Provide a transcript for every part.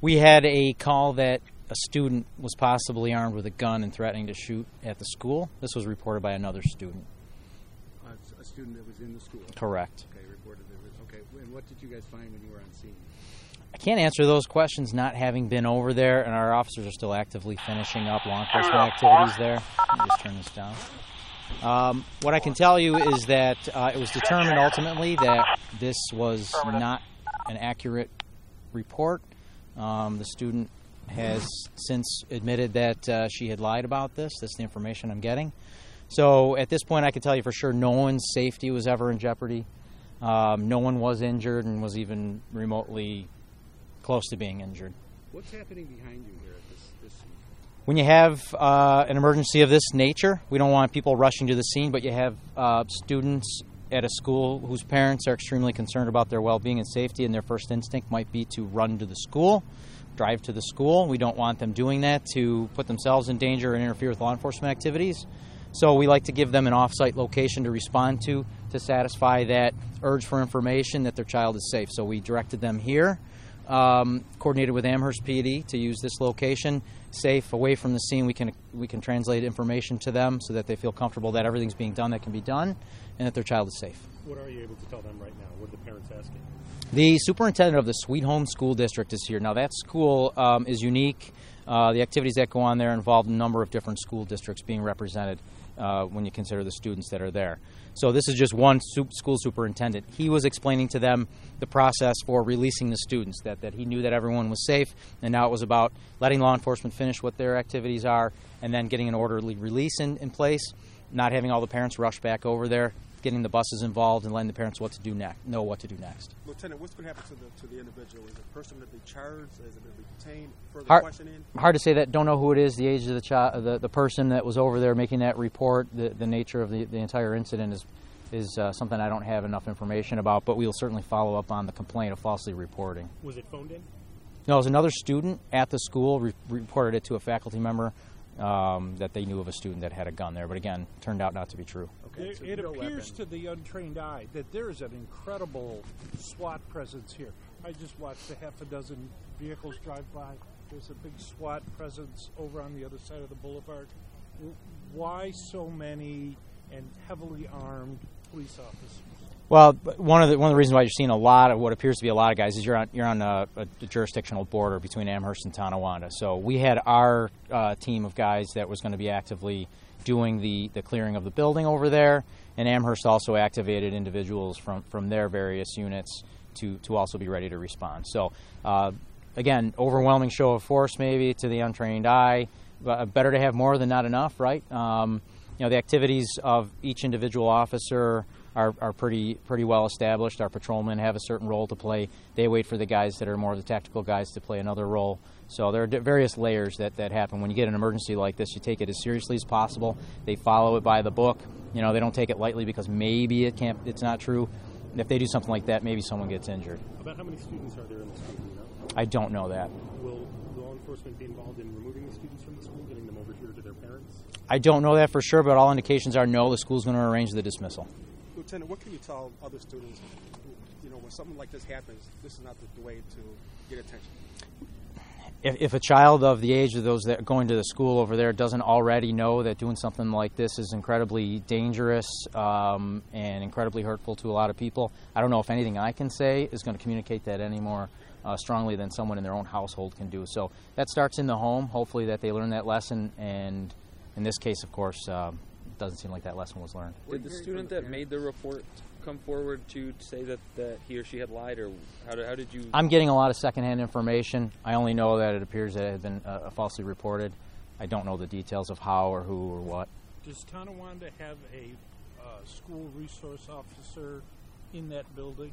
We had a call that a student was possibly armed with a gun and threatening to shoot at the school. This was reported by another student. Uh, a student that was in the school. Correct. Okay, reported that. Was, okay, and what did you guys find when you were on scene? I can't answer those questions not having been over there, and our officers are still actively finishing up law enforcement activities there. Let me just turn this down. Um, what I can tell you is that uh, it was determined ultimately that this was not an accurate report. Um, the student has since admitted that uh, she had lied about this. That's the information I'm getting. So at this point, I can tell you for sure no one's safety was ever in jeopardy. Um, no one was injured and was even remotely close to being injured. What's happening behind you here at this, this scene? When you have uh, an emergency of this nature, we don't want people rushing to the scene, but you have uh, students at a school whose parents are extremely concerned about their well being and safety, and their first instinct might be to run to the school, drive to the school. We don't want them doing that to put themselves in danger and interfere with law enforcement activities. So we like to give them an off-site location to respond to to satisfy that urge for information that their child is safe. So we directed them here, um, coordinated with Amherst PD to use this location, safe, away from the scene. We can we can translate information to them so that they feel comfortable that everything's being done that can be done, and that their child is safe. What are you able to tell them right now? What are the parents asking? The superintendent of the Sweet Home School District is here. Now, that school um, is unique. Uh, the activities that go on there involve a number of different school districts being represented uh, when you consider the students that are there. So, this is just one school superintendent. He was explaining to them the process for releasing the students, that, that he knew that everyone was safe, and now it was about letting law enforcement finish what their activities are and then getting an orderly release in, in place, not having all the parents rush back over there getting the buses involved and letting the parents what to do next, know what to do next. Lieutenant, what's going to happen to the to the individual? Is the person going to be charged? Is it going to be detained? Further hard, questioning? Hard to say that. Don't know who it is. The age of the child, the, the person that was over there making that report. The the nature of the, the entire incident is is uh, something I don't have enough information about. But we will certainly follow up on the complaint of falsely reporting. Was it phoned in? No, it was another student at the school re- reported it to a faculty member. Um, that they knew of a student that had a gun there, but again, turned out not to be true. Okay, it, it appears weapon. to the untrained eye that there is an incredible SWAT presence here. I just watched a half a dozen vehicles drive by. There's a big SWAT presence over on the other side of the boulevard. Why so many and heavily armed police officers? Well, one of the one of the reasons why you're seeing a lot of what appears to be a lot of guys is you're on you're on a, a jurisdictional border between Amherst and Tonawanda. So we had our uh, team of guys that was going to be actively doing the, the clearing of the building over there, and Amherst also activated individuals from, from their various units to, to also be ready to respond. So, uh, again, overwhelming show of force maybe to the untrained eye, but better to have more than not enough, right? Um, you know, the activities of each individual officer are, are pretty pretty well established. Our patrolmen have a certain role to play. They wait for the guys that are more of the tactical guys to play another role. So there are various layers that, that happen. When you get an emergency like this, you take it as seriously as possible. They follow it by the book. You know, they don't take it lightly because maybe it can't. It's not true. And if they do something like that, maybe someone gets injured. About how many students are there in the school? You know? I don't know that. Will law enforcement be involved in removing the students from the school, getting them over here to their parents? I don't know that for sure, but all indications are no. The school's going to arrange the dismissal. Lieutenant, what can you tell other students? You know, when something like this happens, this is not the, the way to get attention. If, if, a child of the age of those that are going to the school over there doesn't already know that doing something like this is incredibly dangerous um, and incredibly hurtful to a lot of people, I don't know if anything I can say is going to communicate that any more uh, strongly than someone in their own household can do. So that starts in the home. Hopefully, that they learn that lesson, and in this case, of course, uh, doesn't seem like that lesson was learned. Did the student that made the report come forward to say that, that he or she had lied, or how did, how did you? I'm getting a lot of secondhand information. I only know that it appears that it had been uh, falsely reported. I don't know the details of how or who or what. Does Tonawanda have a uh, school resource officer in that building?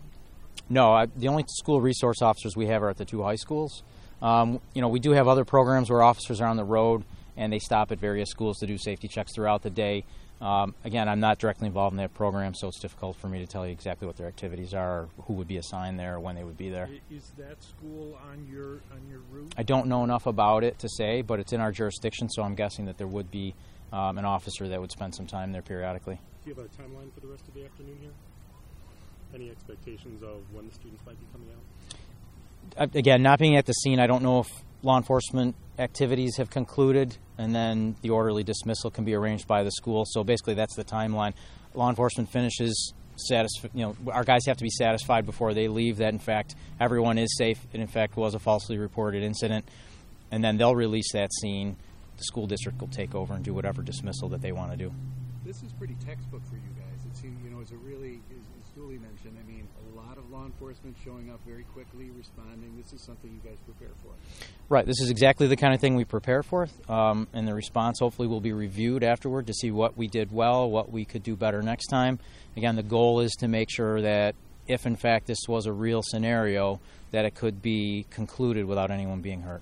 No, I, the only school resource officers we have are at the two high schools. Um, you know, we do have other programs where officers are on the road and they stop at various schools to do safety checks throughout the day. Um, again, I'm not directly involved in that program, so it's difficult for me to tell you exactly what their activities are, or who would be assigned there, when they would be there. Is that school on your on your route? I don't know enough about it to say, but it's in our jurisdiction, so I'm guessing that there would be um, an officer that would spend some time there periodically. Do you have a timeline for the rest of the afternoon here? Any expectations of when the students might be coming out? Again, not being at the scene, I don't know if law enforcement activities have concluded, and then the orderly dismissal can be arranged by the school. So basically, that's the timeline. Law enforcement finishes. Satisf- you know, our guys have to be satisfied before they leave that in fact everyone is safe. It in fact was a falsely reported incident, and then they'll release that scene. The school district will take over and do whatever dismissal that they want to do. This is pretty textbook for you guys. It seems, you know, it's a really, as, Dooley mentioned, I mean, a law enforcement showing up very quickly, responding. This is something you guys prepare for. Right. This is exactly the kind of thing we prepare for, um, and the response hopefully will be reviewed afterward to see what we did well, what we could do better next time. Again, the goal is to make sure that if in fact this was a real scenario, that it could be concluded without anyone being hurt.